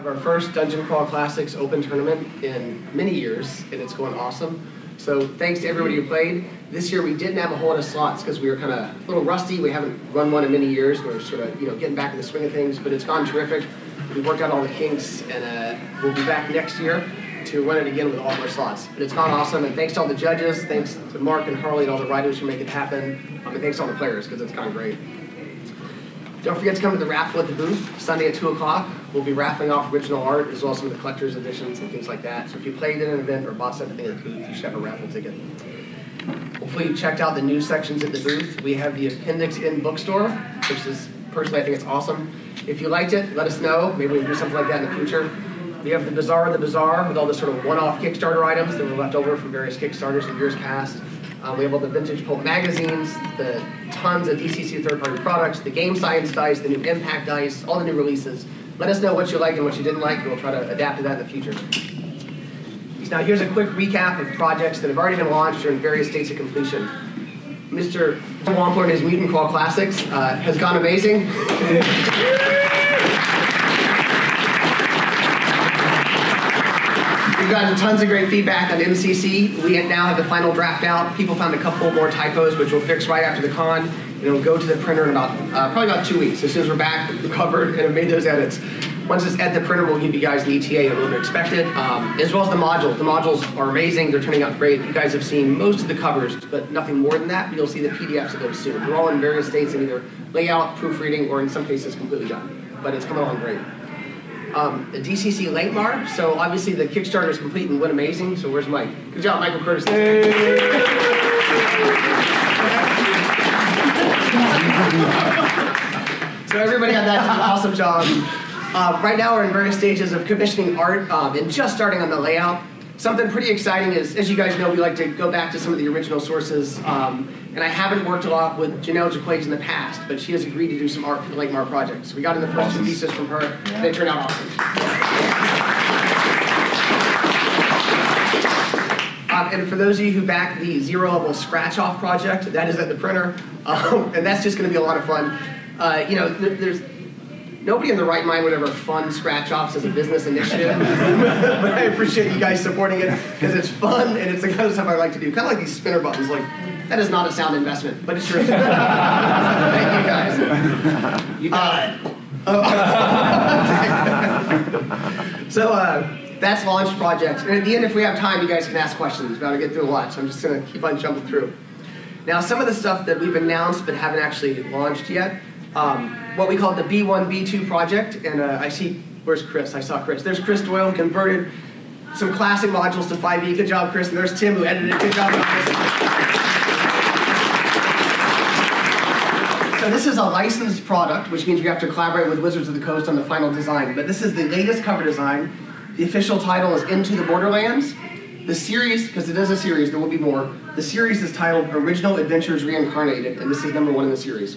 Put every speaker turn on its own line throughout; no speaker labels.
have our first Dungeon Crawl Classics Open tournament in many years, and it's going awesome. So thanks to everybody who played. This year we didn't have a whole lot of slots because we were kind of a little rusty. We haven't run one in many years. We're sort of you know getting back in the swing of things, but it's gone terrific. We've worked out all the kinks, and uh, we'll be back next year to run it again with all more slots. But it's gone awesome, and thanks to all the judges, thanks to Mark and Harley and all the writers who make it happen, um, and thanks to all the players because it's gone great. Don't forget to come to the raffle at the booth Sunday at 2 o'clock. We'll be raffling off original art as well as some of the collector's editions and things like that. So if you played in an event or bought something at the booth, you should have a raffle ticket. Hopefully you checked out the news sections at the booth. We have the Appendix N bookstore, which is personally I think it's awesome. If you liked it, let us know. Maybe we'll do something like that in the future. We have the Bazaar of the Bizarre with all the sort of one-off Kickstarter items that were left over from various Kickstarters in years past. Um, we have all the vintage pulp magazines, the tons of DCC third-party products, the game science dice, the new impact dice, all the new releases. Let us know what you like and what you didn't like, and we'll try to adapt to that in the future. Now here's a quick recap of projects that have already been launched or in various states of completion. Mr. Wampler and his Mutant Crawl Classics uh, has gone amazing. We've gotten tons of great feedback on MCC. We now have the final draft out. People found a couple more typos, which we'll fix right after the con. And it'll go to the printer in about uh, probably about two weeks. As soon as we're back, recovered, and have made those edits. Once it's at the printer, we'll give you guys the ETA and what to expect it, um, as well as the modules. The modules are amazing. They're turning out great. You guys have seen most of the covers, but nothing more than that. You'll see the PDFs of those soon. They're all in various states of either layout, proofreading, or in some cases completely done. But it's coming along great um, the DCC Lankhmar. So obviously the Kickstarter is complete and went amazing. So where's Mike? Good job, Michael Curtis. so everybody had that awesome job. Uh, right now we're in various stages of commissioning art um, and just starting on the layout. Something pretty exciting is, as you guys know, we like to go back to some of the original sources. Um, and I haven't worked a lot with Janelle Jaquays in the past, but she has agreed to do some art for the Lankhmar project. So we got in the first two pieces from her, and they turned out awesome. Um, and for those of you who back the zero level scratch off project, that is at the printer, um, and that's just going to be a lot of fun. Uh, you know, there's nobody in the right mind would ever fund scratch offs as a business initiative, but I appreciate you guys supporting it because it's fun and it's the kind of stuff I like to do. Kind of like these spinner buttons, like that is not a sound investment, but it's true. Thank you guys. You got uh, so uh, that's launch projects. And at the end, if we have time, you guys can ask questions. We're going to get through a lot, so I'm just going to keep on jumping through. Now, some of the stuff that we've announced but haven't actually launched yet, um, what we call the B1, B2 project, and uh, I see, where's Chris? I saw Chris. There's Chris Doyle, who converted some classic modules to 5e. Good job, Chris. And there's Tim, who edited it. Good job, Chris. So this is a licensed product, which means we have to collaborate with Wizards of the Coast on the final design. But this is the latest cover design. The official title is Into the Borderlands. The series, because it is a series, there will be more. The series is titled Original Adventures Reincarnated, and this is number one in the series.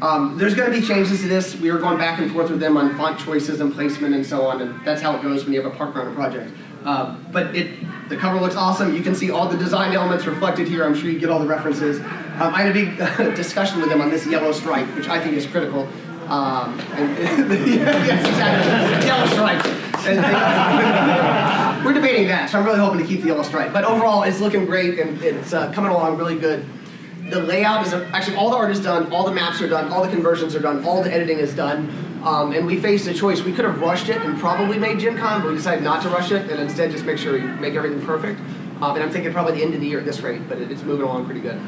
Um, there's going to be changes to this. We are going back and forth with them on font choices and placement and so on, and that's how it goes when you have a partner on a project. Uh, but it, the cover looks awesome. You can see all the design elements reflected here. I'm sure you get all the references. Um, I had a big uh, discussion with them on this yellow stripe, which I think is critical. Um, and, yes, exactly. yellow stripe. And, we're debating that, so I'm really hoping to keep the yellow stripe. But overall, it's looking great and it's uh, coming along really good. The layout is actually all the art is done, all the maps are done, all the conversions are done, all the editing is done. Um, and we faced a choice. We could have rushed it and probably made Gen Con, but we decided not to rush it and instead just make sure we make everything perfect. Um, and I'm thinking probably the end of the year at this rate, but it, it's moving along pretty good.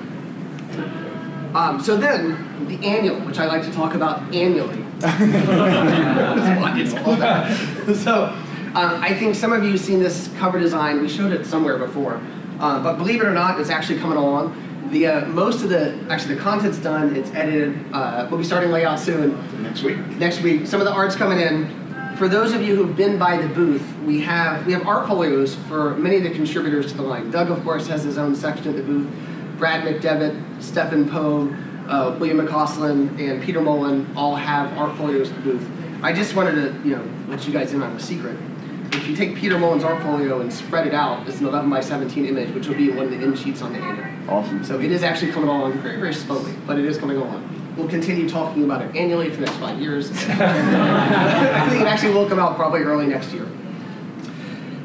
Um, so then, the annual, which I like to talk about annually. it's all that. So, um, I think some of you have seen this cover design. We showed it somewhere before. Uh, but believe it or not, it's actually coming along. The uh, most of the actually the content's done. It's edited. Uh, we'll be starting layout soon.
Next week.
Next week. Some of the art's coming in. For those of you who've been by the booth, we have we have art folios for many of the contributors to the line. Doug, of course, has his own section at the booth. Brad McDevitt, Stefan Poag, uh, William McCausland, and Peter Mullen all have art folios at the booth. I just wanted to, you know, let you guys in on a secret. If you take Peter Mullen's art folio and spread it out, it's an 11 by 17 image, which will be one of the end sheets on the annual.
Awesome.
So it is actually coming along very, very slowly, but it is coming along. We'll continue talking about it annually for the next five years. I think it actually will come out probably early next year.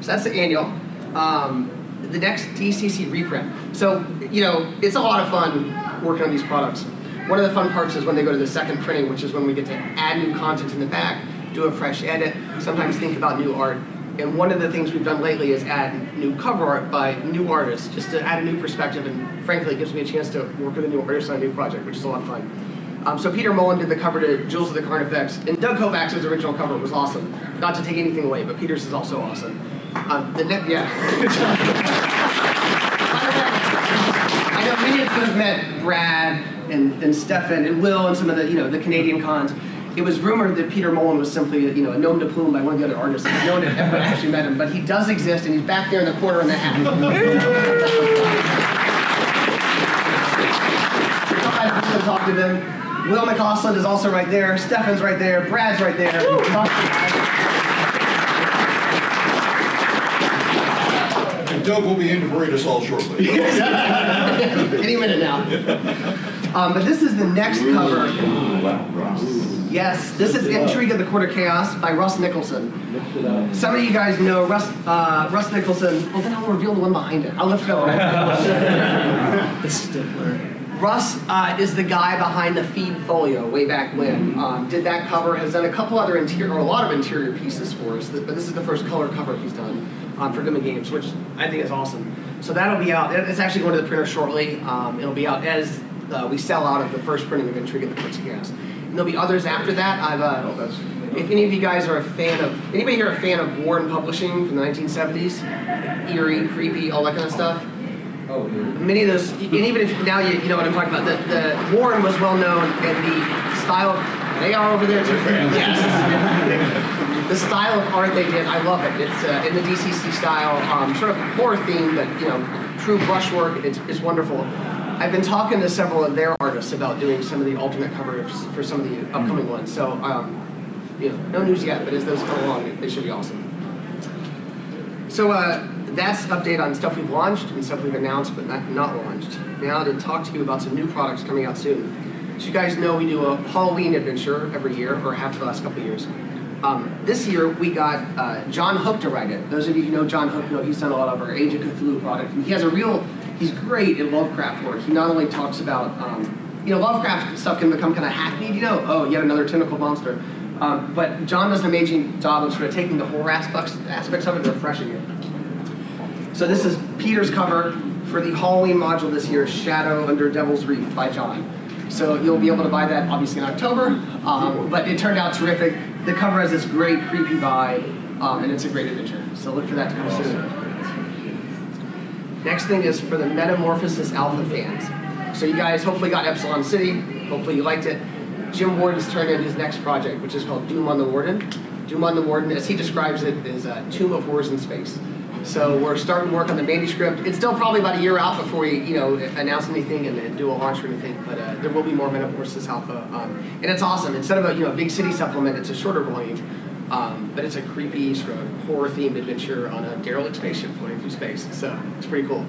So that's the annual. Um, the next DCC reprint. So, you know, it's a lot of fun working on these products. One of the fun parts is when they go to the second printing, which is when we get to add new content in the back, do a fresh edit, sometimes think about new art. And one of the things we've done lately is add new cover art by new artists, just to add a new perspective, and frankly, it gives me a chance to work with a new artist on a new project, which is a lot of fun. Um, so Peter Mullen did the cover to Jewels of the Carnifex, and Doug Kovacs's original cover was awesome. Not to take anything away, but Peter's is also awesome. Um, the ne- yeah. I know many of you have met Brad and, and Stefan and Will and some of the you know the Canadian cons. It was rumored that Peter Mullen was simply you know a nom de plume by one of the other artists. No one had ever actually met him, but he does exist, and he's back there in the corner in the hat. To talk to them. Will McCausland is also right there. Stefan's right there. Brad's right there.
And Doug will be in to bring us all shortly.
Any minute now. Um, but this is the next cover. Yes, this is Intrigue of the Court of Chaos by Russ Nicholson. Some of you guys know Russ, uh, Russ Nicholson. Well, then I'll reveal the one behind it. I'll lift it up.
The stippler.
Russ uh, is the guy behind the Fiend Folio way back when. Um, did that cover, has done a couple other interior, or a lot of interior pieces for us, but this is the first color cover he's done um, for Goodman Games, which I think is awesome. So that'll be out, it's actually going to the printer shortly. Um, it'll be out as uh, we sell out of the first printing of Intrigue of the of Chaos. And there'll be others after that. I've, uh, if any of you guys are a fan of, anybody here a fan of Warren Publishing from the 1970s? Eerie, creepy, all that kind of stuff? Oh. Many of those, and even if now you, you know what I'm talking about, the, the Warren was well known in the style, they are over there too. Yes. Style of art they did, I love it. It's uh, in the DCC style, um, sort of horror theme, but you know, true brushwork. It's, it's wonderful. I've been talking to several of their artists about doing some of the alternate covers for some of the upcoming ones. So, um, you know, no news yet, but as those come along, they should be awesome. So uh, that's update on stuff we've launched and stuff we've announced but not, not launched. Now to talk to you about some new products coming out soon. So you guys know we do a Halloween adventure every year, or have for the last couple of years. Um, this year we got uh, John Hook to write it. Those of you who know John Hook know he's done a lot of our Age of Cthulhu product. And he has a real, he's great in Lovecraft work. He not only talks about, um, you know, Lovecraft stuff can become kind of hackneyed, you know, oh, yet another tentacle monster. Um, but John does an amazing job of sort of taking the horror aspects, aspects of it and refreshing it. So this is Peter's cover for the Halloween module this year, Shadow Under Devil's Reef by John. So you'll be able to buy that obviously in October, um, but it turned out terrific. The cover has this great creepy vibe, um, and it's a great adventure. So look for that to come soon. Next thing is for the Metamorphosis Alpha fans. So you guys hopefully got Epsilon City. Hopefully you liked it. Jim Ward has turned in his next project, which is called Doom on the Warden. Doom on the Warden, as he describes it, is a tomb of horrors in space. So we're starting work on the manuscript. It's still probably about a year out before we, you know, announce anything and, and do a launch or anything. But uh, there will be more Metamorphosis Alpha, um, and it's awesome. Instead of a you know big city supplement, it's a shorter volume, um, but it's a creepy sort of horror themed adventure on a derelict spaceship floating through space. So it's pretty cool.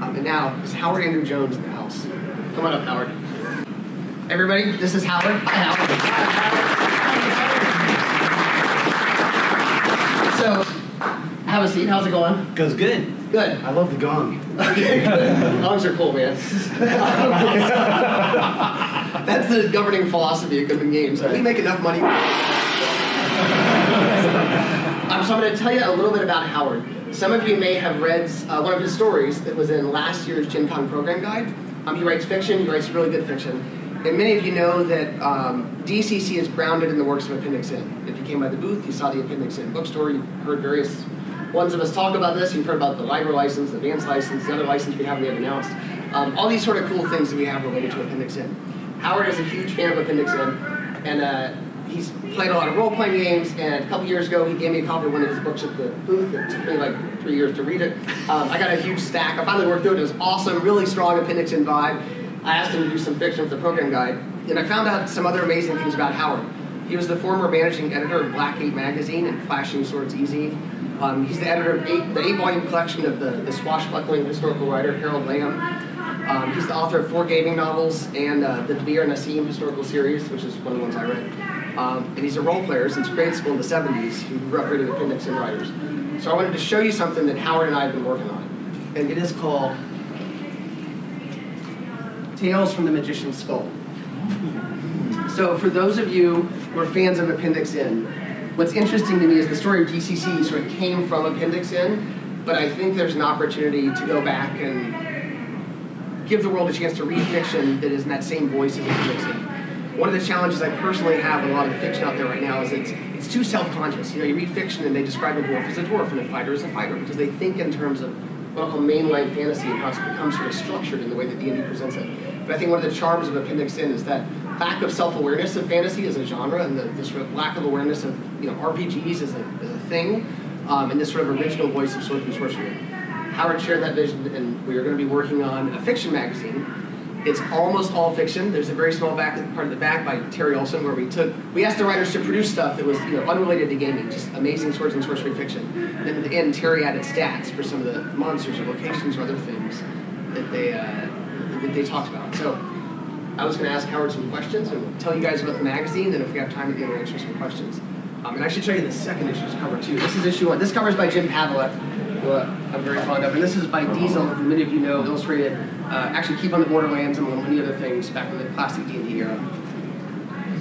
Um, and now is Howard Andrew Jones in the house. Come on up, Howard. Everybody, this is Howard. Hi, Howard. So, have a seat. How's it going?
Goes good.
Good.
I love the gong.
Okay, good. Gongs are cool, man. That's the governing philosophy of Goodman Games. We make enough money. um, so I'm going to tell you a little bit about Howard. Some of you may have read uh, one of his stories that was in last year's Gen Con program guide. Um, he writes fiction. He writes really good fiction. And many of you know that um, DCC is grounded in the works of Appendix N. If you came by the booth, you saw the Appendix N bookstore. You've heard various ones of us talk about this. You've heard about the library license, the advanced license, the other license we haven't yet announced. Um, all these sort of cool things that we have related to Appendix N. Howard is a huge fan of Appendix N, and uh, he's played a lot of role-playing games. And a couple years ago, he gave me a copy of one of his books at the booth. It took me like three years to read it. Um, I got a huge stack. I finally worked through it. It was awesome, really strong Appendix N vibe. I asked him to do some fiction for the program guide, and I found out some other amazing things about Howard. He was the former managing editor of Black Gate magazine and Flashing Swords Easy. Um, he's the editor of eight, the eight-volume collection of the, the swashbuckling historical writer Harold Lamb. Um, he's the author of four gaming novels and uh, the Dabir and Asim historical series, which is one of the ones I read. Um, and he's a role player since grade school in the 70s who grew up reading appendix N writers. So I wanted to show you something that Howard and I have been working on. And it is called Tales from the Magician's Skull. So for those of you who are fans of Appendix N, what's interesting to me is the story of DCC sort of came from Appendix N, but I think there's an opportunity to go back and give the world a chance to read fiction that is in that same voice as Appendix N. One of the challenges I personally have with a lot of the fiction out there right now is it's it's too self-conscious. You know, you read fiction and they describe a dwarf as a dwarf and a fighter as a fighter because they think in terms of what I'll call mainline fantasy and how it's become sort of structured in the way that D&D presents it. But I think one of the charms of Appendix N is that lack of self-awareness of fantasy as a genre and the, the sort of lack of awareness of you know RPGs as a, as a thing um, and this sort of original voice of swords and sorcery. Howard shared that vision and we are going to be working on a fiction magazine it's almost all fiction. There's a very small back part of the back by Terry Olson where we took we asked the writers to produce stuff that was you know unrelated to gaming, just amazing swords and sorcery fiction. And then at the end, Terry added stats for some of the monsters or locations or other things that they uh, that they talked about. So I was going to ask Howard some questions and tell you guys about the magazine. And if we have time end, we'll answer some questions. Um, and I should show you the second issue's cover too. This is issue one. This cover is by Jim Pavelec, who uh, I'm very fond of, and this is by Diesel, who many of you know illustrated uh, actually Keep on the Borderlands and many other things back in the classic D&D era.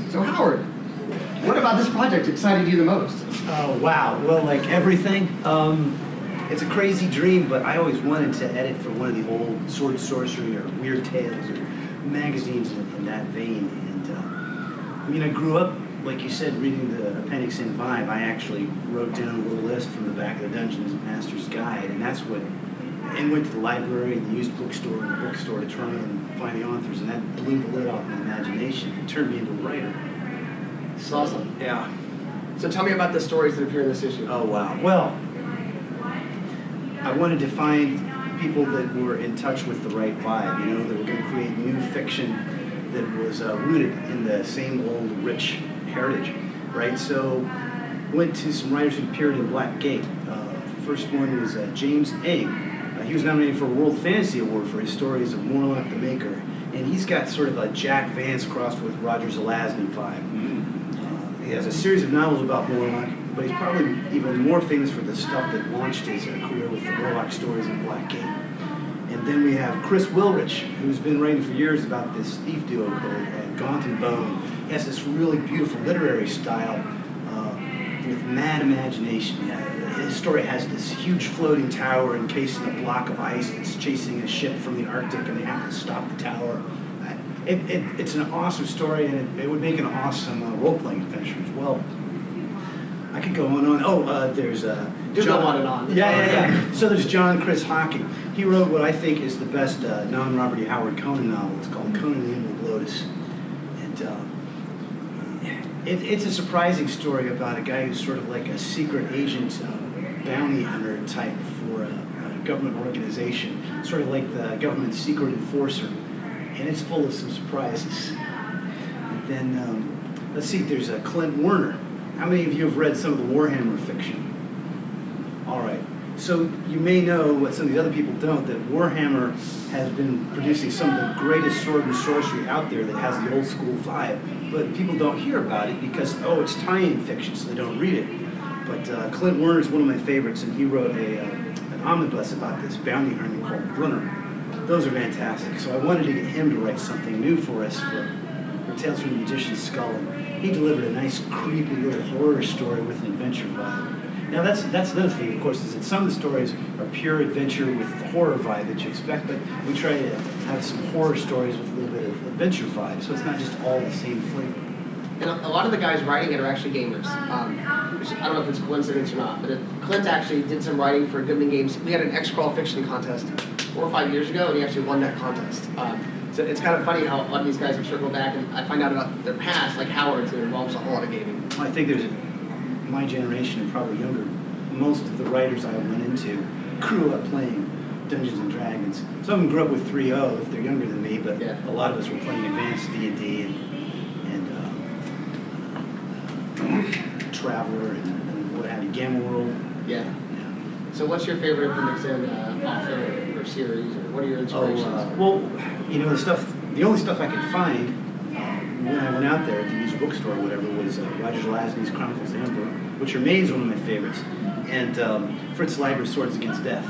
So Howard, what about this project excited you the most?
Oh, wow. Well, like everything, um, it's a crazy dream, but I always wanted to edit for one of the old sword sorcery or weird tales or magazines in, in that vein. And uh, I mean, I grew up, like you said, reading the Appendix N Vibe. I actually wrote down a little list from the back of the Dungeons and Master's Guide, and that's what. And went to the library and the used bookstore and the bookstore to try and find the authors, and that blew the lid off my imagination. and turned me into a writer.
It's awesome.
Yeah.
So tell me about the stories that appear in this issue.
Oh wow. Well, I wanted to find people that were in touch with the right vibe. You know, that were going to create new fiction that was uh, rooted in the same old rich heritage, right? So, went to some writers who appeared in Black Gate. Uh, first one was uh, James Enge. Uh, he was nominated for a World Fantasy Award for his stories of Morlock the Maker, and he's got sort of a Jack Vance crossed with Roger Zelazny vibe. Uh, he has a series of novels about Morlock, but he's probably even more famous for the stuff that launched his uh, career with the Morlock stories in Black Gate. And then we have Chris Willrich, who's been writing for years about this thief duo called uh, Gaunt and Bone. He has this really beautiful literary style uh, with mad imagination. Uh, his story has this huge floating tower encased in a block of ice that's chasing a ship from the Arctic, and they have to stop the tower. Uh, It, it, it's an awesome story, and it, it would make an awesome uh, role-playing adventure as well. I could go on and on. Oh, uh, there's uh,
Do go on and on.
Yeah, yeah, yeah. So there's John Chris Hocking. He wrote what I think is the best uh, non-Robert E. Howard Conan novel. It's called Conan the Emerald Lotus, and uh, it, it's a surprising story about a guy who's sort of like a secret agent, uh, bounty hunter type for a, a government organization, sort of like the government secret enforcer, and it's full of some surprises. And then um, let's see, there's a Clint Werner. How many of you have read some of the Warhammer fiction? All right. So you may know what some of the other people don't that Warhammer has been producing some of the greatest sword and sorcery out there that has the old school vibe, but people don't hear about it because oh, it's tie-in fiction, so they don't read it. But uh, Clint Werner is one of my favorites, and he wrote a uh, an omnibus about this bounty hunter called Brunner. Those are fantastic. So I wanted to get him to write something new for us for, Tales from the Magician's Skull. He delivered a nice, creepy little horror story with an adventure vibe. Now that's that's another thing, of course, is that some of the stories are pure adventure with the horror vibe that you expect, but we try to have some horror stories with a little bit of adventure vibe, so it's not just all the same flavor.
And a lot of the guys writing it are actually gamers. Um, I don't know if it's coincidence or not, but Clint actually did some writing for Goodman Games. We had an Xcrawl fiction contest four or five years ago, and he actually won that contest. Um, so it's kind of funny how a lot of these guys have circled back, and I find out about their past, like Howard's, who involves a whole lot of gaming.
I think there's my generation and probably younger. Most of the writers I went into grew up playing Dungeons and Dragons. Some of them grew up with 3.0 if they're younger than me, but
Yeah.
a lot of us were playing advanced D and D and and um, Traveler and, and what have you, Gamma World.
Yeah.
Yeah.
So what's your favorite appendix N uh, author or series, or what are your
Oh,
inspirations?
uh, well, you know, the stuff, the only stuff I could find when I went out there at the used bookstore or whatever was uh, Roger Zelazny's Chronicles of Amber, which remains one of my favorites, and um, Fritz Leiber's Swords Against Death,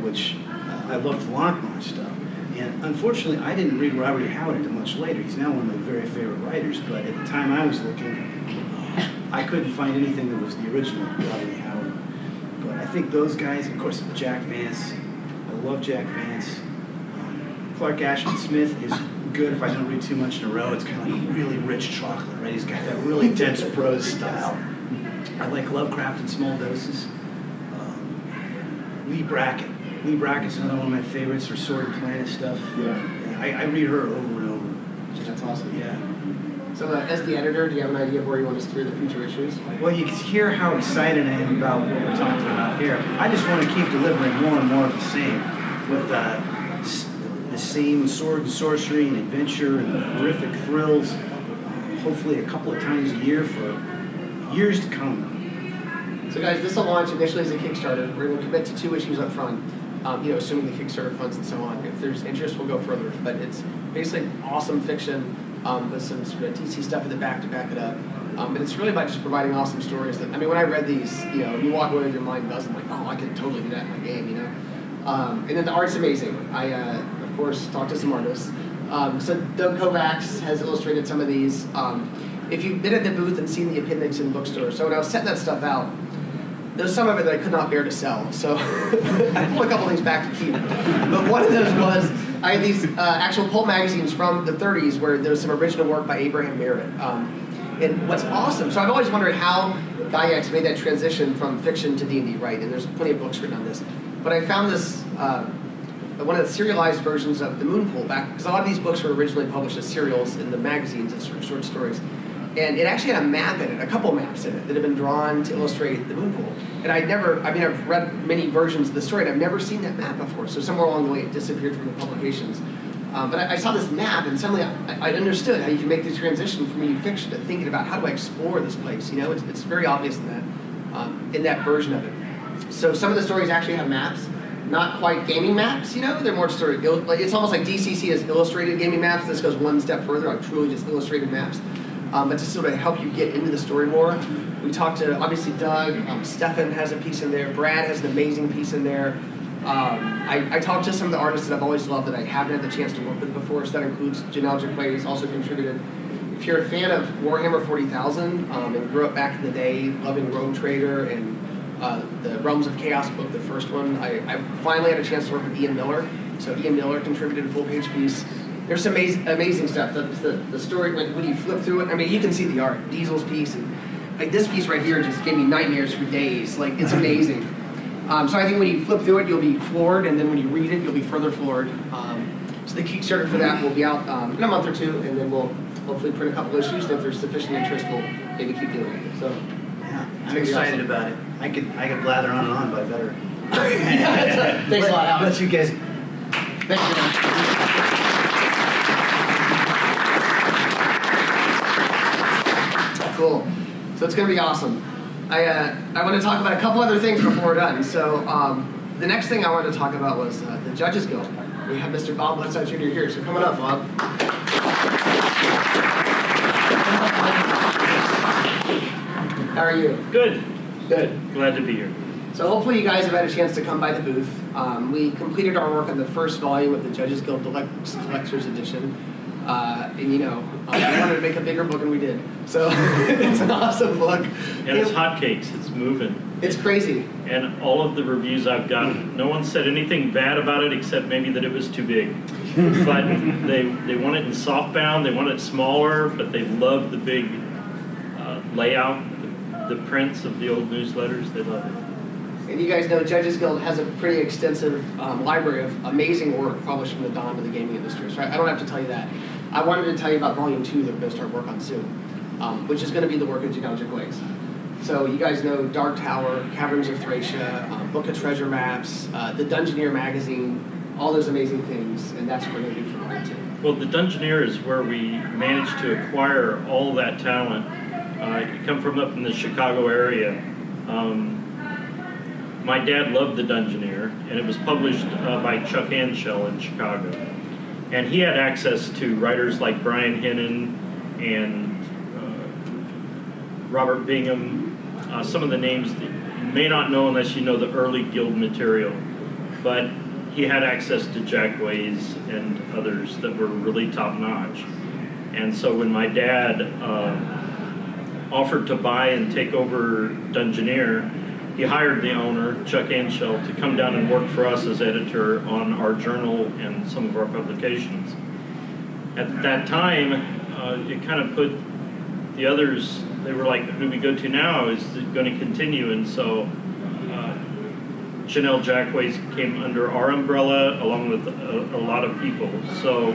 which uh, I loved the Lankhmar stuff. And unfortunately, I didn't read Robert. Howard until much later. He's now one of my very favorite writers, but at the time I was looking, I couldn't find anything that was the original Robert. Howard. But I think those guys, of course, Jack Vance, love Jack Vance. Um, Clark Ashton Smith is good if I don't read too much in a row. It's kind of like really rich chocolate, right? He's got that really dense prose style. I like Lovecraft in small doses. Um, Leigh Brackett. Leigh Brackett's another one of my favorites for Sword and Planet stuff.
Yeah.
I, I read her over and over.
That's awesome.
Yeah.
So uh, as the editor, do you have an idea of where you want to steer the future issues?
Well, you can hear how excited I am about what we're talking about here. I just want to keep delivering more and more of the same, with uh, s- the same sword and sorcery and adventure and horrific thrills. Hopefully, a couple of times a year for years to come.
So guys, this will launch initially as a Kickstarter. We're going to commit to two issues up front, um, you know, assuming the Kickstarter funds and so on. If there's interest, we'll go further. But it's basically awesome fiction um, with some sort of DC stuff in the back to back it up. Um, and it's really about just providing awesome stories. That I mean, when I read these, you know, you walk away with your mind buzzing, like, oh, I could totally do that in my game, you know. Um, and then the art's amazing. I, uh, of course, talked to some artists. Um, so Doug Kovacs has illustrated some of these. Um, if you've been at the booth and seen the appendix N bookstores, so when I was setting that stuff out, there's some of it that I could not bear to sell. So I pulled a couple things back to keep. But one of those was I had these uh, actual pulp magazines from the 30s where there's some original work by Abraham Merritt. Um, and what's awesome, so I've always wondered how Gygax made that transition from fiction to D&D, right? And there's plenty of books written on this. But I found this, uh, one of the serialized versions of The Moon Moonpool back, because a lot of these books were originally published as serials in the magazines as short stories. And it actually had a map in it, a couple maps in it that had been drawn to illustrate the moon pool. And I'd never, I mean, I've read many versions of the story, and I've never seen that map before. So somewhere along the way, it disappeared from the publications. Um, but I, I saw this map, and suddenly I, I understood how you can make the transition from reading fiction to thinking about how do I explore this place. You know, it's, it's very obvious in that, um, in that version of it. So some of the stories actually have maps, not quite gaming maps. You know, they're more sort of like it's almost like DCC has illustrated gaming maps. This goes one step further on truly just illustrated maps. Um, but to sort of help you get into the story more, we talked to obviously Doug. Um, Stefan has a piece in there. Brad has an amazing piece in there. Um, I, I talked to some of the artists that I've always loved that I haven't had the chance to work with before. So that includes Janelle Jaquays, who's also contributed. If you're a fan of Warhammer 40,000 um, and grew up back in the day loving Rogue Trader and uh, the Realms of Chaos book, the first one, I, I finally had a chance to work with Ian Miller. So Ian Miller contributed a full page piece. There's some amazing, amazing stuff. The, the, the story, when, when you flip through it, I mean, you can see the art. Diesel's piece, and like this piece right here just gave me nightmares for days. Like, it's amazing. Um, so I think when you flip through it, you'll be floored, and then when you read it, you'll be further floored. Um, so the Kickstarter for that will be out um, in a month or two, and then we'll hopefully print a couple issues. And if there's sufficient interest, we'll maybe keep doing it. So
Yeah, I'm excited
awesome.
about it. I could I could blather on and on, but I better.
thanks a lot, Alex.
Let you guys.
Thank you. Cool. So it's going to be awesome. I, uh, I want to talk about a couple other things before we're done. So um, the next thing I wanted to talk about was uh, the Judges Guild. We have Mr. Bob Bledsoe Jr. here, so coming up, Bob. How are you?
Good.
Good.
Glad to be here.
So hopefully you guys have had a chance to come by the booth. Um, we completed our work on the first volume of the Judges Guild Deluxe Collector's Edition. Uh, and you know, um, we wanted to make a bigger book and we did. So it's an awesome book.
And it's hotcakes. It's moving.
It's crazy.
And all of the reviews I've gotten, no one said anything bad about it except maybe that it was too big. but they they want it in softbound. They want it smaller, but they love the big uh, layout, the, the prints of the old newsletters. They love it.
And you guys know Judges Guild has a pretty extensive um, library of amazing work published from the dawn of the gaming industry. So I I don't have to tell you that. I wanted to tell you about Volume 2 that we're going to start work on soon, um, which is going to be the work of Janelle Jaquays. So you guys know Dark Tower, Caverns of Thracia, um, Book of Treasure Maps, uh, the Dungeoneer magazine, all those amazing things, and that's what we're going to do for Volume 2.
Well, the Dungeoneer is where we managed to acquire all that talent. Uh, you come from up in the Chicago area. Um, my dad loved the Dungeoneer, and it was published uh, by Chuck Anshell in Chicago. And he had access to writers like Brian Hennon and uh, Robert Bingham, uh, some of the names that you may not know unless you know the early guild material. But he had access to Jaquays and others that were really top notch. And so when my dad uh, offered to buy and take over Dungeoneer, he hired the owner, Chuck Anshell, to come down and work for us as editor on our journal and some of our publications. At that time, uh, it kind of put the others, they were like, who do we go to now? Is it going to continue? And so uh, Janelle Jaquays came under our umbrella along with a, a lot of people. So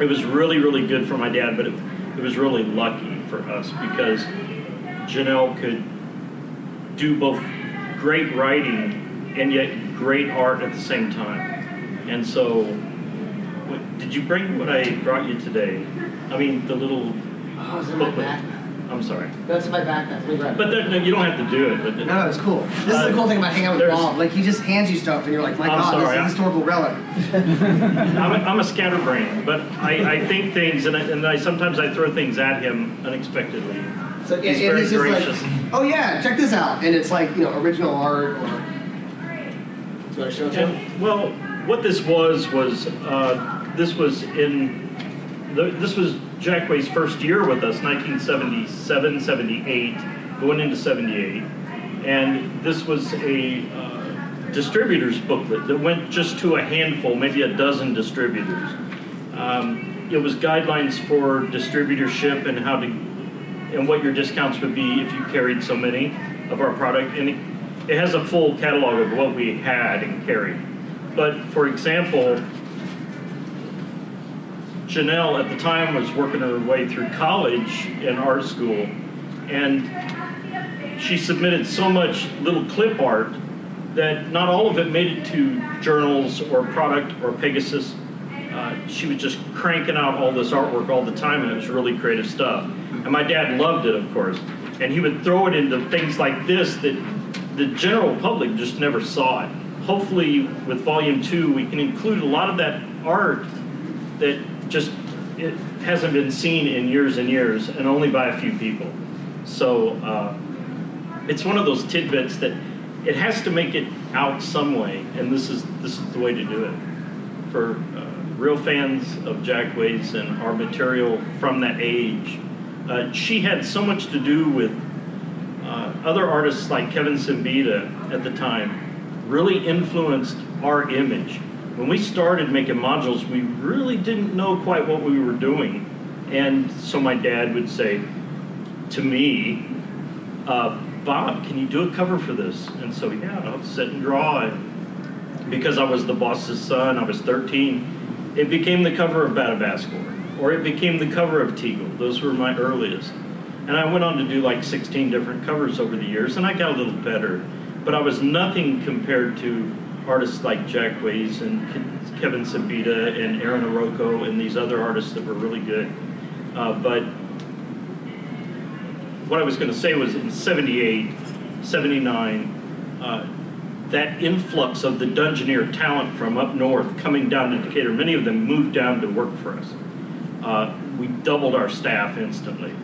it was really, really good for my dad, but it, it was really lucky for us because Janelle could do both great writing and yet great art at the same time. And so, what, did you bring what I brought you today? I mean, the little
Oh, it's in my
booklet.
backpack.
I'm sorry,
That's my backpack. Let me
but there, no, you don't have to do it. But
No, no, it's cool. This is
Uh,
the cool thing about hanging out with Bob. Like he just hands you stuff, and you're like, my
I'm
God,
sorry,
this is a historical relic.
I'm a, I'm a scatterbrain, but I, I think things, and I, and I sometimes I throw things at him unexpectedly.
So yeah,
He's
and
very
he's just
gracious.
like, oh yeah, check this out, and it's like you know original art or. Do I show it to him?
And, well, what this was was uh, this was in the, this was Jaquays' first year with us, 1977, 78, going into 78, and this was a uh, distributor's booklet that went just to a handful, maybe a dozen distributors. Um, it was guidelines for distributorship and how to and what your discounts would be if you carried so many of our product. And it, has a full catalog of what we had and carried. But for example, Janelle at the time was working her way through college in art school, and she submitted so much little clip art that not all of it made it to journals or product or Pegasus. Uh, she was just cranking out all this artwork all the time, and it was really creative stuff. And my dad loved it, of course, and he would throw it into things like this that the general public just never saw it. Hopefully, with Volume Two, we can include a lot of that art that just it hasn't been seen in years and years, and only by a few people. So uh, it's one of those tidbits that it has to make it out some way, and this is this is the way to do it for uh, real fans of Jaquays and our material from that age. Uh, she had so much to do with uh, other artists like Kevin Siembieda at the time really influenced our image. When we started making modules, we really didn't know quite what we were doing. And so my dad would say to me, uh, Bob, can you do a cover for this? And so, yeah, I'll sit and draw. Because I was the boss's son, I was 13, it became the cover of Badabaskor, or it became the cover of Tegel. Those were my earliest. And I went on to do like 16 different covers over the years, and I got a little better. But I was nothing compared to artists like Jaquays and Kevin Siembieda and Aaron Oroko and these other artists that were really good. Uh, but what I was going to say was in 78, 79, uh, that influx of the Dungeoneer talent from up north coming down to Decatur, many of them moved down to work for us. Uh, we doubled our staff instantly.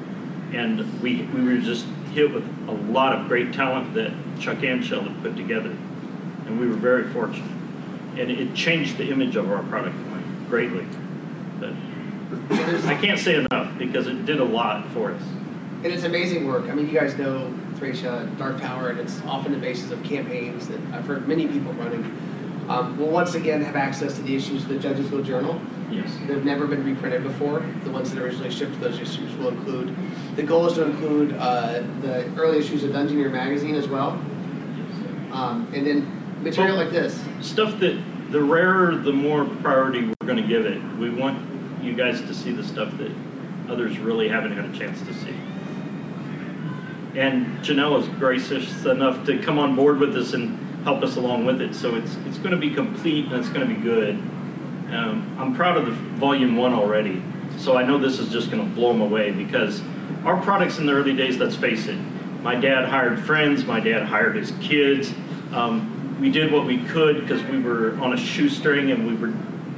And we, we were just hit with a lot of great talent that Chuck Anshell had put together. And we were very fortunate. And it changed the image of our product line greatly. But I can't say enough because it did a lot for us.
And it's amazing work. I mean, you guys know Thracia, Dark Tower, and it's often the basis of campaigns that I've heard many people running. Um, will once again have access to the issues of the Judges Guild Journal.
Yes.
They've never been reprinted before. The ones that originally shipped those issues will include. The goal is to include uh, the early issues of Dungeoneer magazine as well, um, and then material like this.
Stuff that the rarer, the more priority we're going to give it. We want you guys to see the stuff that others really haven't had a chance to see. And Janelle is gracious enough to come on board with us and help us along with it. So it's it's going to be complete and it's going to be good. Um, I'm proud of the volume one already. So I know this is just going to blow them away because our products in the early days, let's face it, my dad hired friends, my dad hired his kids. Um, we did what we could because we were on a shoestring and we were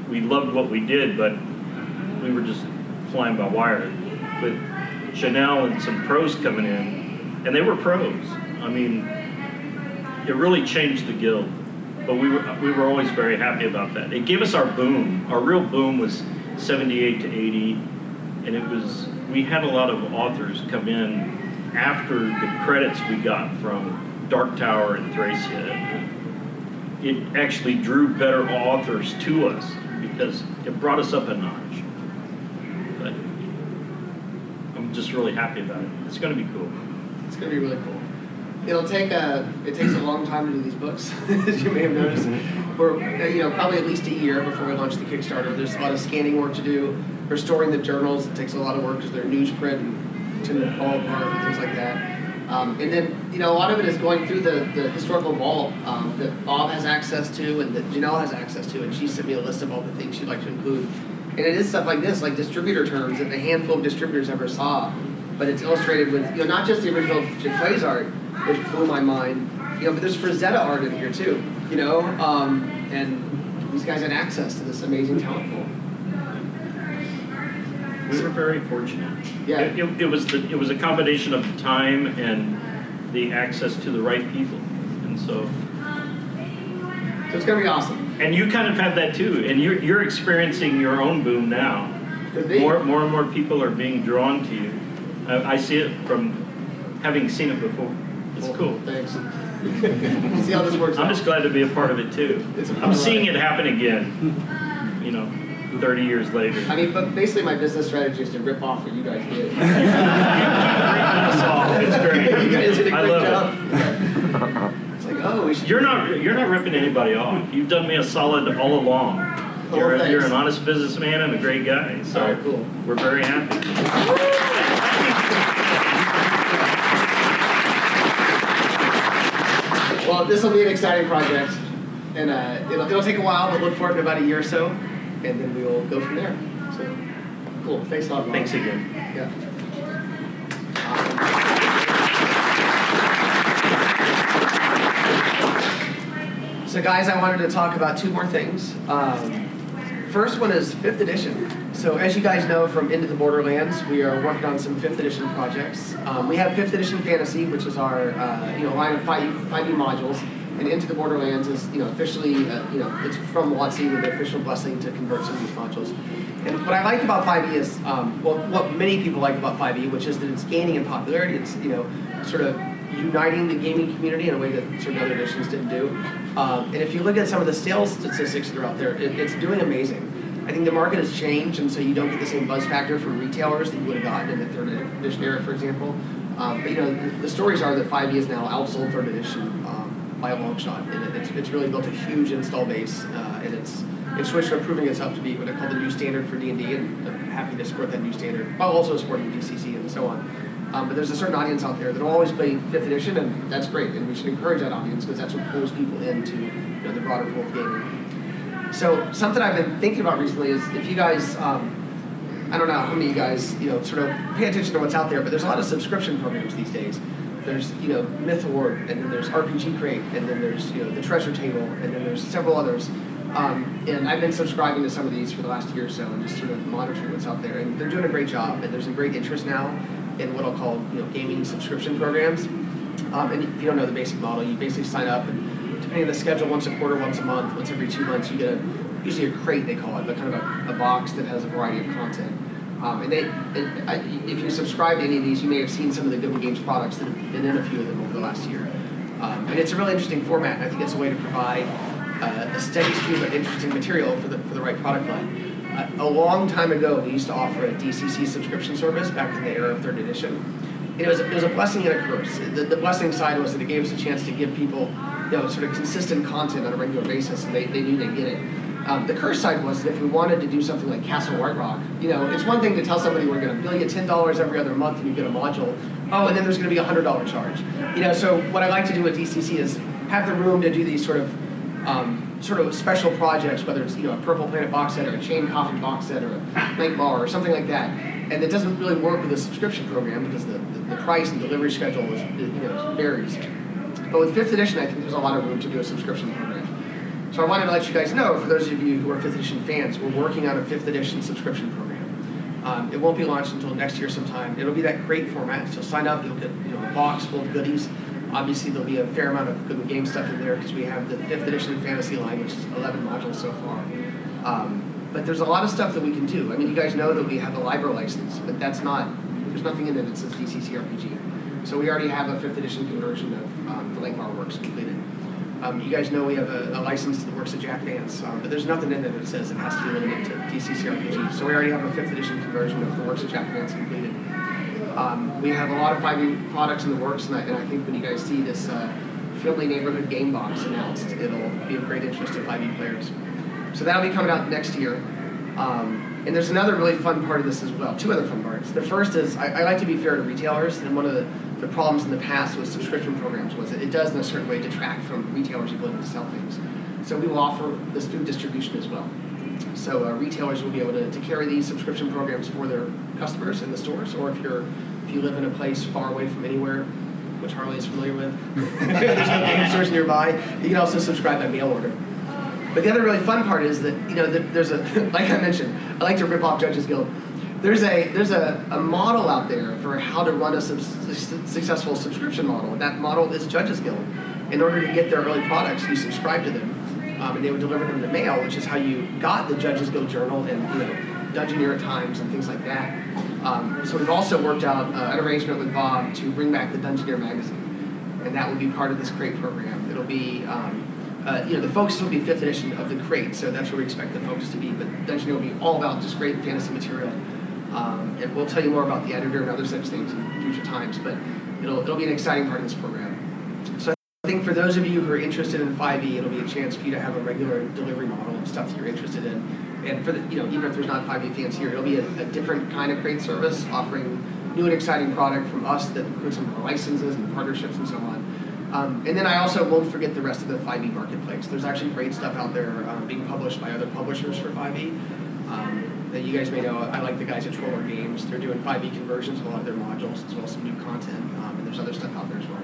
we loved what we did, but we were just flying by wire. With Janelle and some pros coming in, and they were pros. I mean, it really changed the guild. But we were we were always very happy about that. It gave us our boom. Our real boom was 78 to 80, and it was we had a lot of authors come in after the credits we got from Dark Tower and Thracia. It actually drew better authors to us because it brought us up a notch. But I'm just really happy about it. It's going to be cool.
It's gonna be really cool. It'll take a, it takes a long time to do these books, as you may have noticed. We're, uh, you know, probably at least a year before we launch the Kickstarter. There's a lot of scanning work to do. Restoring the journals, it takes a lot of work because they're newsprint and tend to fall apart and things like that. Um, and then, you know, a lot of it is going through the, the historical vault um, that Bob has access to and that Janelle has access to. And she sent me a list of all the things she'd like to include. And it is stuff like this, like distributor terms that a handful of distributors ever saw. But it's illustrated with, you know, not just the original Clay's art, which blew my mind, you know, but there's Frazetta art in here too, you know, um, and these guys had access to this amazing talent pool.
We were very fortunate.
Yeah.
It, it, it was the, it was a combination of the time and the access to the right people, and so
So it's gonna be awesome.
and you kind of have that too, and you're you're experiencing your own boom now. More more and more people are being drawn to you. I, I see it from having seen it before. It's cool.
Thanks. See how this works
I'm
out.
just glad to be a part of it too.
It's a fun
I'm seeing it happen again. You know, 30 years later.
I mean, but basically my business strategy is to rip off what you guys did.
It's great.
You guys did a
I
great
love
job. It's like, oh, we should.
You're not you're not ripping anybody off. You've done me a solid all along.
Oh,
You're, a, you're an honest businessman and a great guy. So
right, cool.
we're very happy.
Well, this will be an exciting project, and uh, it'll, it'll take a while, but look for it in about a year or so, and then we will go from there. So, cool. Thanks a lot. Ron.
Thanks again.
Yeah. Awesome. So, guys, I wanted to talk about two more things. Um, first one is fifth edition. So, as you guys know from Into the Borderlands, we are working on some fifth edition projects. Um, we have fifth edition fantasy, which is our uh, you know line of five five E modules, and Into the Borderlands is you know officially uh, you know it's from WotC with the official blessing to convert some of these modules. And what I like about 5e is, um, well, what many people like about 5e, which is that it's gaining in popularity. It's, you know, sort of uniting the gaming community in a way that certain other editions didn't do. Um, and if you look at some of the sales statistics that are out there, it, it's doing amazing. I think the market has changed, and so you don't get the same buzz factor from retailers that you would have gotten in the third edition era, for example. Um, but you know, the, the stories are that 5e is now outsold third edition um, by a long shot, and it, it's, it's really built a huge install base, uh, and it's it's switched from proving itself to be what I call the new standard for D and D, and I'm happy to support that new standard while also supporting DCC and so on. Um, but there's a certain audience out there that will always play fifth edition, and that's great, and we should encourage that audience because that's what pulls people into you know, the broader pool of gaming. So something I've been thinking about recently is if you guys, um, I don't know how many of you guys, you know, sort of pay attention to what's out there, but there's a lot of subscription programs these days. There's, you know, Mythoard, and then there's RPG Crate, and then there's, you know, the Treasure Table, and then there's several others. Um, and I've been subscribing to some of these for the last year or so, and just sort of monitoring what's out there. And they're doing a great job, and there's a great interest now in what I'll call, you know, gaming subscription programs. Um, and if you don't know the basic model, you basically sign up, and depending on the schedule, once a quarter, once a month, once every two months, you get a, usually a crate they call it, but kind of a, a box that has a variety of content. Um, and they, I, if you subscribe to any of these, you may have seen some of the Good Games products that have been in a few of them over the last year. Um, and it's a really interesting format, and I think it's a way to provide uh, a steady stream of interesting material for the, for the right product line. Uh, a long time ago, we used to offer a DCC subscription service back in the era of third edition. It was, it was a blessing and a curse. The, the blessing side was that it gave us a chance to give people you know, sort of consistent content on a regular basis, and they, they knew they'd get it. Um, the curse side was that if we wanted to do something like Castle Whiterock, you know, it's one thing to tell somebody we're going to bill you ten dollars every other month and you get a module. Oh, and then there's going to be a hundred dollar charge. You know, so what I like to do with DCC is have the room to do these sort of um, sort of special projects, whether it's you know a Purple Planet box set or a Chain Coffin box set or a Night Bar or something like that. And it doesn't really work with a subscription program because the, the, the price and delivery schedule is, you know varies. But with fifth edition, I think there's a lot of room to do a subscription program. So I wanted to let you guys know, for those of you who are fifth edition fans, we're working on a fifth edition subscription program. Um, it won't be launched until next year sometime. It'll be that great format. So sign up, you'll get you know a box full of goodies. Obviously, there'll be a fair amount of good game stuff in there because we have the fifth edition fantasy line, which is 11 modules so far. Um, but there's a lot of stuff that we can do. I mean, you guys know that we have the Leiber license, but that's not. There's nothing in it that says DCC RPG. So we already have a fifth edition conversion of um, the Lankhmar works completed. Um, you guys know we have a, a license to the works of Jack Vance, um, but there's nothing in there that says it has to be limited to DCC RPG. So we already have a fifth edition conversion of the works of Jack Vance completed. Um, we have a lot of 5e products in the works, and I, and I think when you guys see this uh, Friendly Neighborhood Game Box announced, it'll be of great interest to 5e players. So that'll be coming out next year. Um, and there's another really fun part of this as well, two other fun parts. The first is I, I like to be fair to retailers, and one of the, the problems in the past with subscription programs was that it does in a certain way detract from retailers' ability to sell things. So we will offer this through distribution as well. So uh, retailers will be able to, to carry these subscription programs for their customers in the stores, or if you're if you live in a place far away from anywhere, which Harley is familiar with, there's no game stores nearby, you can also subscribe by mail order. But the other really fun part is that you know there's a like I mentioned, I like to rip off Judges Guild. There's a there's a, a model out there for how to run a sub- successful subscription model. And that model is Judges Guild. In order to get their early products, you subscribe to them, um, and they would deliver them to mail, which is how you got the Judges Guild Journal and you know Dungeoneer Times and things like that. Um, so we've also worked out uh, an arrangement with Bob to bring back the Dungeoneer magazine, and that will be part of this crate program. It'll be um, uh, you know, the focus will be fifth edition of the crate, so that's where we expect the focus to be. But Dungeoneer will be all about just great fantasy material. Um, and we'll tell you more about the editor and other such things in future times, but it'll, it'll be an exciting part of this program. So I think for those of you who are interested in 5e, it'll be a chance for you to have a regular delivery model of stuff that you're interested in. And for the, you know, even if there's not 5e fans here, it'll be a, a different kind of crate service offering new and exciting product from us that includes some licenses and partnerships and so on. Um, and then I also won't forget the rest of the 5e marketplace. There's actually great stuff out there um, being published by other publishers for 5e. Um, that you guys may know, I like the guys at Troll Lord Games. They're doing 5e conversions of a lot of their modules, as well as some new content. Um, and there's other stuff out there as well.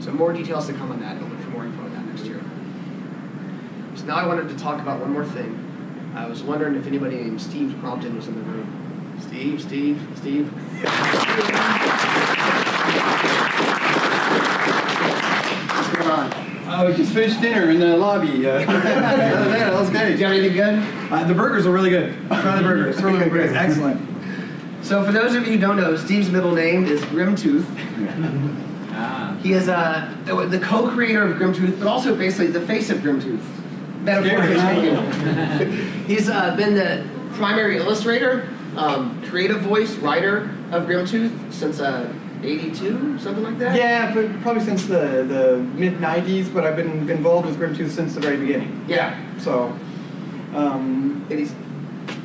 So more details to come on that. I'll look for more info on that next year. So now I wanted to talk about one more thing. I was wondering if anybody named Steve Crompton was in the room. Steve, Steve, Steve. What's going
Oh, just finished dinner in the lobby. Uh, that, was
Did
good.
you have anything good?
Uh, the burgers are really good. Try the burgers. Really
Okay,
good. Excellent.
So for those of you who don't know, Steve's middle name is Grimtooth.
Ah.
He is uh, the co-creator of Grimtooth, but also basically the face of Grimtooth. Metaphorically speaking. He's uh, been the primary illustrator, um, creative voice, writer of Grimtooth since uh, 82, something like that?
Yeah, but probably since the, the mid 90s, but I've been involved with Grim Grimtooth since the very beginning.
Yeah.
So, um,
And he's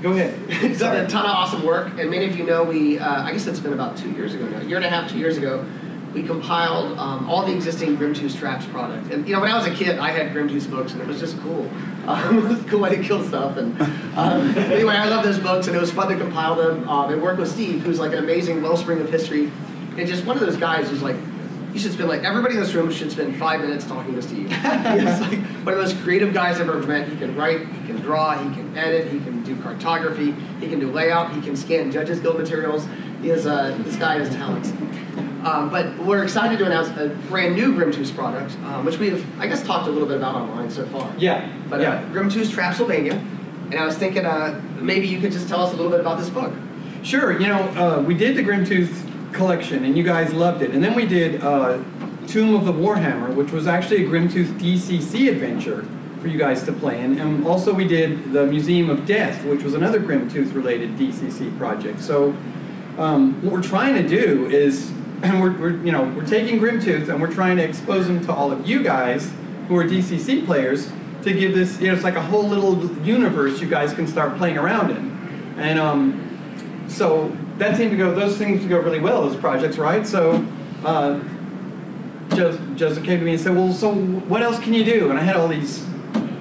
go ahead.
He's done a ton of awesome work, and many of you know we, uh, I guess it's been about two years ago now, a year and a half, two years ago, we compiled um, all the existing Grimtooth's Traps product. And you know, when I was a kid, I had Grimtooth books, and it was just cool. Um, it was a cool way to kill stuff. And um, anyway, I love those books, and it was fun to compile them um, and work with Steve, who's like an amazing wellspring of history, and just one of those guys who's like, you should spend like everybody in this room should spend five minutes talking to Steve. He's like one of those creative guys I've ever met. He can write, he can draw, he can edit, he can do cartography, he can do layout, he can scan Judges Guild materials. He is uh, this guy has talents. Um, but we're excited to announce a brand new Grimtooth product, um, which we've I guess talked a little bit about online so far.
Yeah.
But
yeah.
uh, Grimtooth Trapsylvania, and I was thinking uh, maybe you could just tell us a little bit about this book.
Sure, you know, uh, we did the Grimtooth collection and you guys loved it. And then we did uh, Tomb of the Warhammer, which was actually a Grimtooth DCC adventure for you guys to play in. And also we did the Museum of Death, which was another Grimtooth related DCC project. So um, what we're trying to do is, we're, we're, you know, we're taking Grimtooth and we're trying to expose them to all of you guys who are DCC players to give this, you know, it's like a whole little universe you guys can start playing around in. And um, so that seemed to go, those things to go really well, those projects, right? So uh, Joseph came to me and said, well, so what else can you do? And I had all these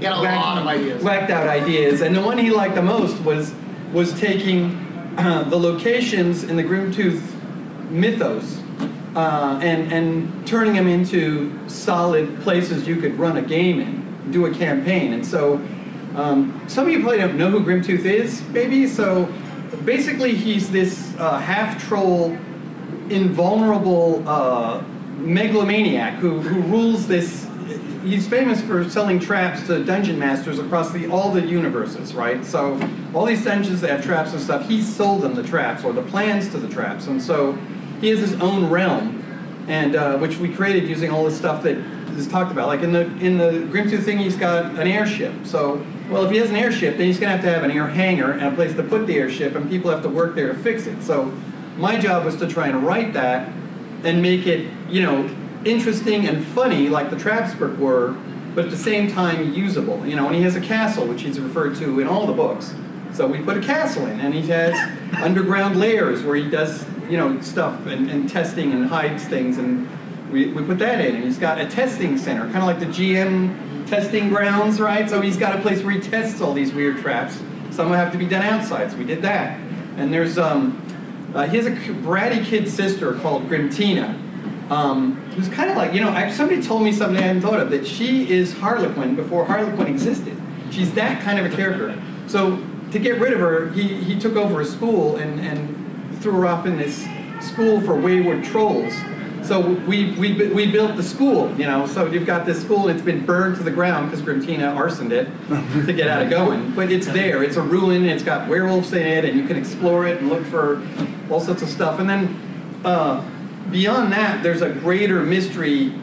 had a lot of ideas.
whacked out ideas. And the one he liked the most was, was taking uh, the locations in the Grimtooth mythos uh, and and turning them into solid places you could run a game in, do a campaign. And so, um, some of you probably don't know who Grimtooth is, maybe. So, basically, he's this uh, half troll, invulnerable uh, megalomaniac who who rules this. He's famous for selling traps to dungeon masters across the all the universes, right? So all these dungeons that have traps and stuff, he sold them the traps or the plans to the traps, and so he has his own realm, and uh, which we created using all the stuff that is talked about. Like in the in the Grimtooth thing, he's got an airship. So well, if he has an airship, then he's gonna have to have an air hangar and a place to put the airship, and people have to work there to fix it. So my job was to try and write that and make it, you know, interesting and funny like the Traps book were, but at the same time usable. You know, and he has a castle, which he's referred to in all the books. So we put a castle in, and he has underground layers where he does, you know, stuff and, and testing and hides things, and we, we put that in. And he's got a testing center, kind of like the GM testing grounds, right? So he's got a place where he tests all these weird traps. Some have to be done outside, so we did that. And there's, um, uh, he has a bratty kid sister called Grimtina, um, who's kind of like, you know, somebody told me something I hadn't thought of, that she is Harley Quinn before Harley Quinn existed. She's that kind of a character. So to get rid of her, he, he took over a school and, and threw her off in this school for wayward trolls. So we, we, we built the school, you know, so you've got this school, it's been burned to the ground because Grimtina arsoned it to get out of going. But it's there, it's a ruin, it's got werewolves in it, and you can explore it and look for all sorts of stuff. And then uh, beyond that, there's a greater mystery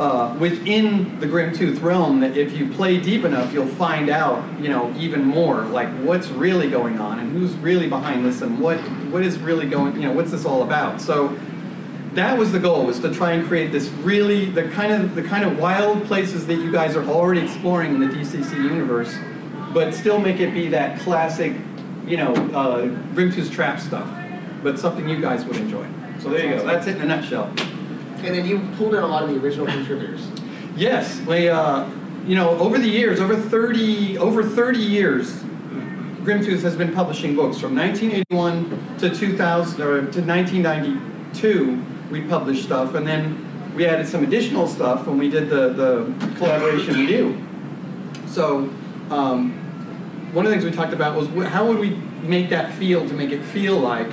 uh, within the Grimtooth realm that if you play deep enough, you'll find out, you know, even more, like what's really going on and who's really behind this and what what is really going, you know, what's this all about. So that was the goal, was to try and create this really the kind of the kind of wild places that you guys are already exploring in the DCC universe, but still make it be that classic, you know, uh, Grimtooth's trap stuff, but something you guys would enjoy. So there you go. That's it in a nutshell.
And then you pulled in a lot of the original contributors.
Yes, we, uh, you know, over the years, over 30, over 30 years, Grimtooth has been publishing books from 1981 to 2000 or to 1992. We published stuff, and then we added some additional stuff when we did the the collaboration with you. So, um, one of the things we talked about was wh- how would we make that feel to make it feel like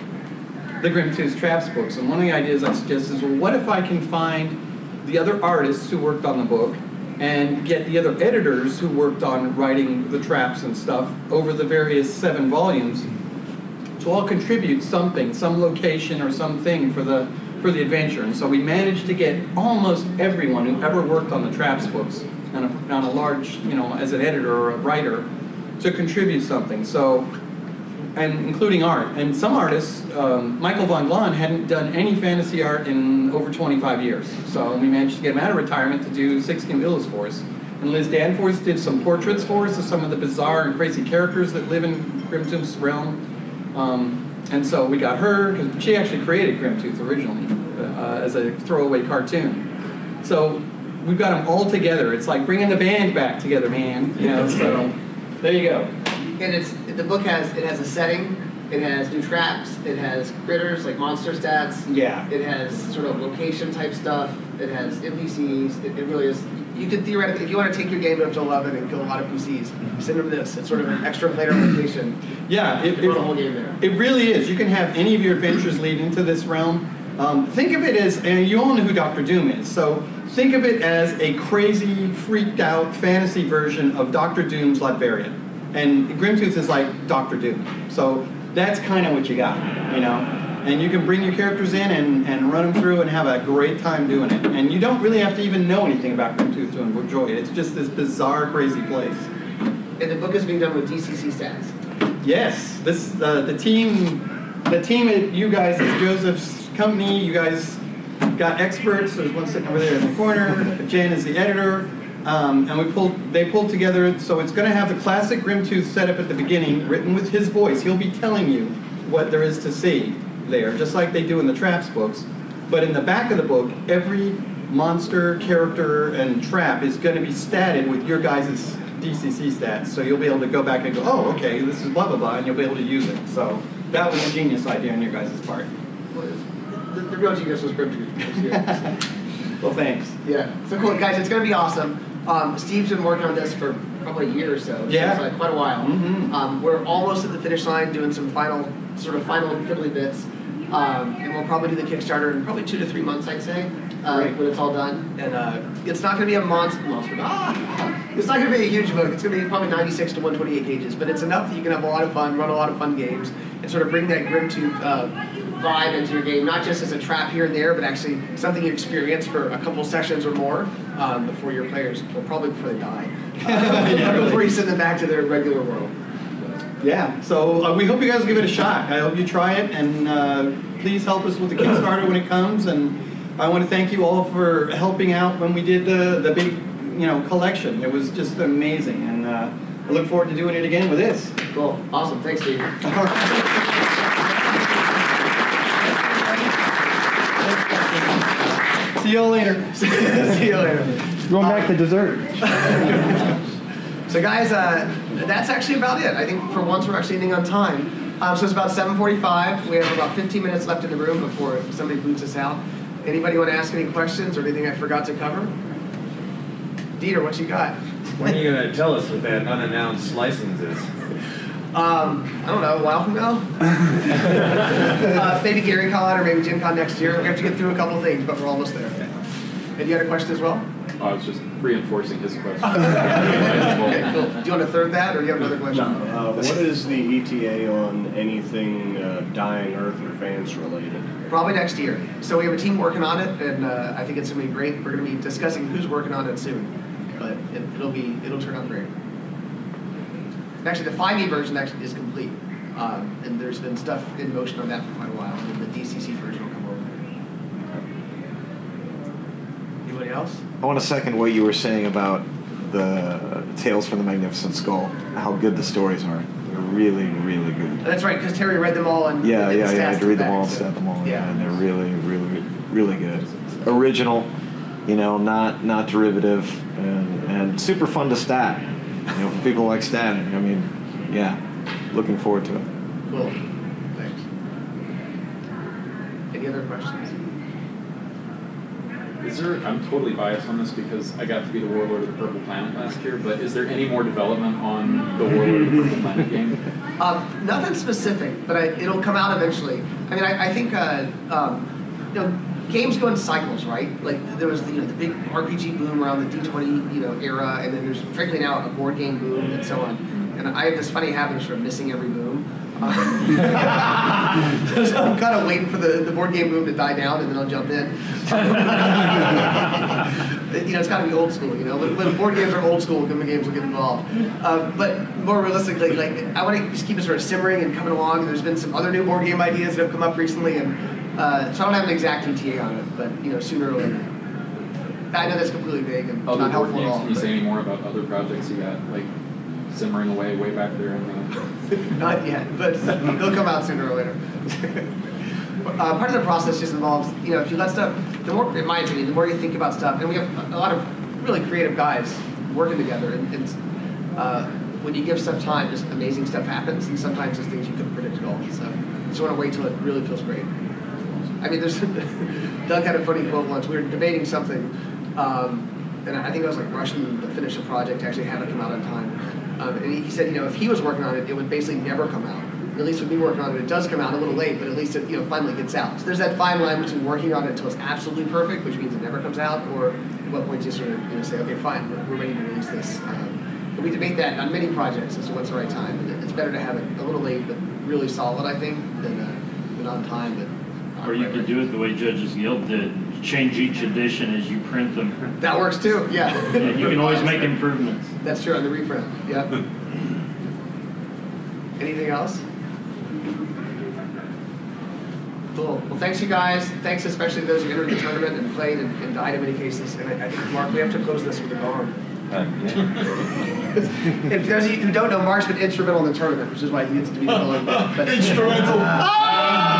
the Grimtooth Traps books. And one of the ideas I suggested is, well, what if I can find the other artists who worked on the book and get the other editors who worked on writing the traps and stuff over the various seven volumes to all contribute something, some location or something for the for the adventure. And so we managed to get almost everyone who ever worked on the traps books on a, on a large, you know, as an editor or a writer to contribute something. So and including art. And some artists, um, Michael Von Glahn hadn't done any fantasy art in over 25 years. So we managed to get him out of retirement to do Sixteen Villas for us. And Liz Danforth did some portraits for us of some of the bizarre and crazy characters that live in Grimtooth's realm. Um, and so we got her, because she actually created Grimtooth originally uh, as a throwaway cartoon. So we've got them all together. It's like bringing the band back together, man. You know, so there you go.
And it's the book has it has a setting, it has new traps, it has critters like monster stats.
Yeah.
It has sort of location type stuff. It has NPCs. It, it really is. You could theoretically, if you want to take your game up to 11 and kill a lot of PCs, send them this. It's sort of an extra player location.
Yeah, it,
run
it-
a whole game there.
It really is. You can have any of your adventures lead into this realm. Um, think of it as, and you all know who Doctor Doom is. So think of it as a crazy, freaked out fantasy version of Doctor Doom's Latveria. And Grimtooth is like Doctor Doom. So that's kind of what you got, you know? And you can bring your characters in and, and run them through and have a great time doing it. And you don't really have to even know anything about Grimtooth to enjoy it. It's just this bizarre, crazy place.
And the book is being done with DCC stats.
Yes, this uh, the team, the team at you guys is Joseph's company. You guys got experts. There's one sitting over there in the corner. Jan is the editor, um, and we pulled. They pulled together. So it's going to have the classic Grimtooth setup at the beginning, written with his voice. He'll be telling you what there is to see there, just like they do in the Traps books. But in the back of the book, every monster, character, and trap is going to be statted with your guys' DCC stats. So you'll be able to go back and go, oh, okay, this is blah, blah, blah, and you'll be able to use it. So that was a genius idea on your guys' part.
the, the real genius was Grim Yeah.
Well, thanks.
yeah. So cool, guys. It's gonna be awesome. Um, Steve's been working on this for probably a year or so.
Yeah.
seems like quite a while.
Mm-hmm.
Um, we're almost at the finish line, doing some final, sort of final fiddly bits. Um, and we'll probably do the Kickstarter in probably two to three months, I'd say, uh,
Great.
when it's all done. And uh, it's not going to be a monster. monster ah, it's not going to be a huge book. It's going to be probably 96 to 128 pages, but it's enough that you can have a lot of fun, run a lot of fun games, and sort of bring that Grimtooth uh, vibe into your game, not just as a trap here and there, but actually something you experience for a couple sessions or more um, before your players, well, probably before they die, uh, before you send them back to their regular world.
Yeah, so uh, we hope you guys give it a shot. I hope you try it, and uh, please help us with the Kickstarter when it comes. And I want to thank you all for helping out when we did the, the big, you know, collection. It was just amazing, and uh, I look forward to doing it again with this.
Cool. Awesome. Thanks, Steve.
See you all later.
See you later.
Going back to dessert.
So guys, uh, that's actually about it. I think for once we're actually ending on time. Um, so it's about 7:45. We have about 15 minutes left in the room before somebody boots us out. Anybody want to ask any questions or anything I forgot to cover? Dieter, what you got?
When are you gonna tell us what that unannounced license is?
Um, I don't know, a while from now? uh, maybe Gary Con or maybe Gen Con next year. We have to get through a couple of things, but we're almost there. And you had a question as well?
I was just reinforcing his question.
Okay, cool. Do you want to third that or do you have another question?
Uh, what is the ETA on anything uh, dying Earth or Vance related?
Probably next year. So we have a team working on it, and uh, I think it's gonna be great. We're gonna be discussing who's working on it soon, but it, it'll be it'll turn out great. And actually, the 5e version actually is complete, um, and there's been stuff in motion on that for quite a while. And the DCC version will come over. Anybody else?
I want to second what you were saying about the Tales from the Magician's Skull. How good the stories are. They're really, really good.
That's right, because Terry read them all and
Yeah, yeah, yeah. I had to read
back,
them all,
so-
stat them all.
Yeah.
and they're really, really, really good. Original, you know, not not derivative, and and super fun to stat. You know, people like statting. I mean, yeah, looking forward to it.
Cool. Thanks. Any other questions?
Is there, I'm totally biased on this because I got to be the warlord of the Purple Planet last year, but is there any more development on the warlord of the Purple Planet game?
Um, nothing specific, but I, it'll come out eventually. I mean, I, I think uh, um, you know games go in cycles, right? Like there was the, you know the big RPG boom around the D20 you know era, and then there's frankly now a board game boom and so on. And I have this funny habit of sort of missing every boom. So I'm kind of waiting for the, the board game boom to die down, and then I'll jump in. you know, it's got to be old school. You know, when, when board games are old school, good games will get involved. Uh, but more realistically, like I want to just keep it sort of simmering and coming along. There's been some other new board game ideas that have come up recently, and uh, so I don't have an exact ETA on it, but you know, sooner or later. I know that's completely vague and
Other
not helpful at all.
can you say any more about other projects you got, like simmering away way back there in the?
Not yet, but they'll come out sooner or later. uh, part of the process just involves, you know, if you let stuff, the more, in my opinion, the more you think about stuff, and we have a lot of really creative guys working together, and, and uh, when you give stuff time, just amazing stuff happens, and sometimes there's things you couldn't predict at all. So you just want to wait till it really feels great. I mean, there's Doug had a funny quote once. We were debating something, um, and I think I was like rushing to finish a project to actually have it come out on time. Um, and he said, you know, if he was working on it, it would basically never come out. At least with me working on it, it does come out a little late, but at least it you know finally gets out. So there's that fine line between working on it until it's absolutely perfect, which means it never comes out, or at what point you sort of you know say, okay, fine, we're, we're ready to release this. Um, but we debate that on many projects as to what's the right time. And it's better to have it a little late but really solid, I think, than, uh, than on time. But
Or you could do it the way Judges Guild did, change each edition as you print them.
That works too. Yeah.
Yeah, You can always make improvements.
That's true on the reprint. Yep. Anything else? Cool. Well, thanks you guys. Thanks especially those who entered the tournament and played and, and died in many cases. And I, I think Mark, we have to close this with a gong. and for those of you who don't know, Mark's been instrumental in the tournament, which is why he gets to be the villain. But-
Instrumental.
Ah!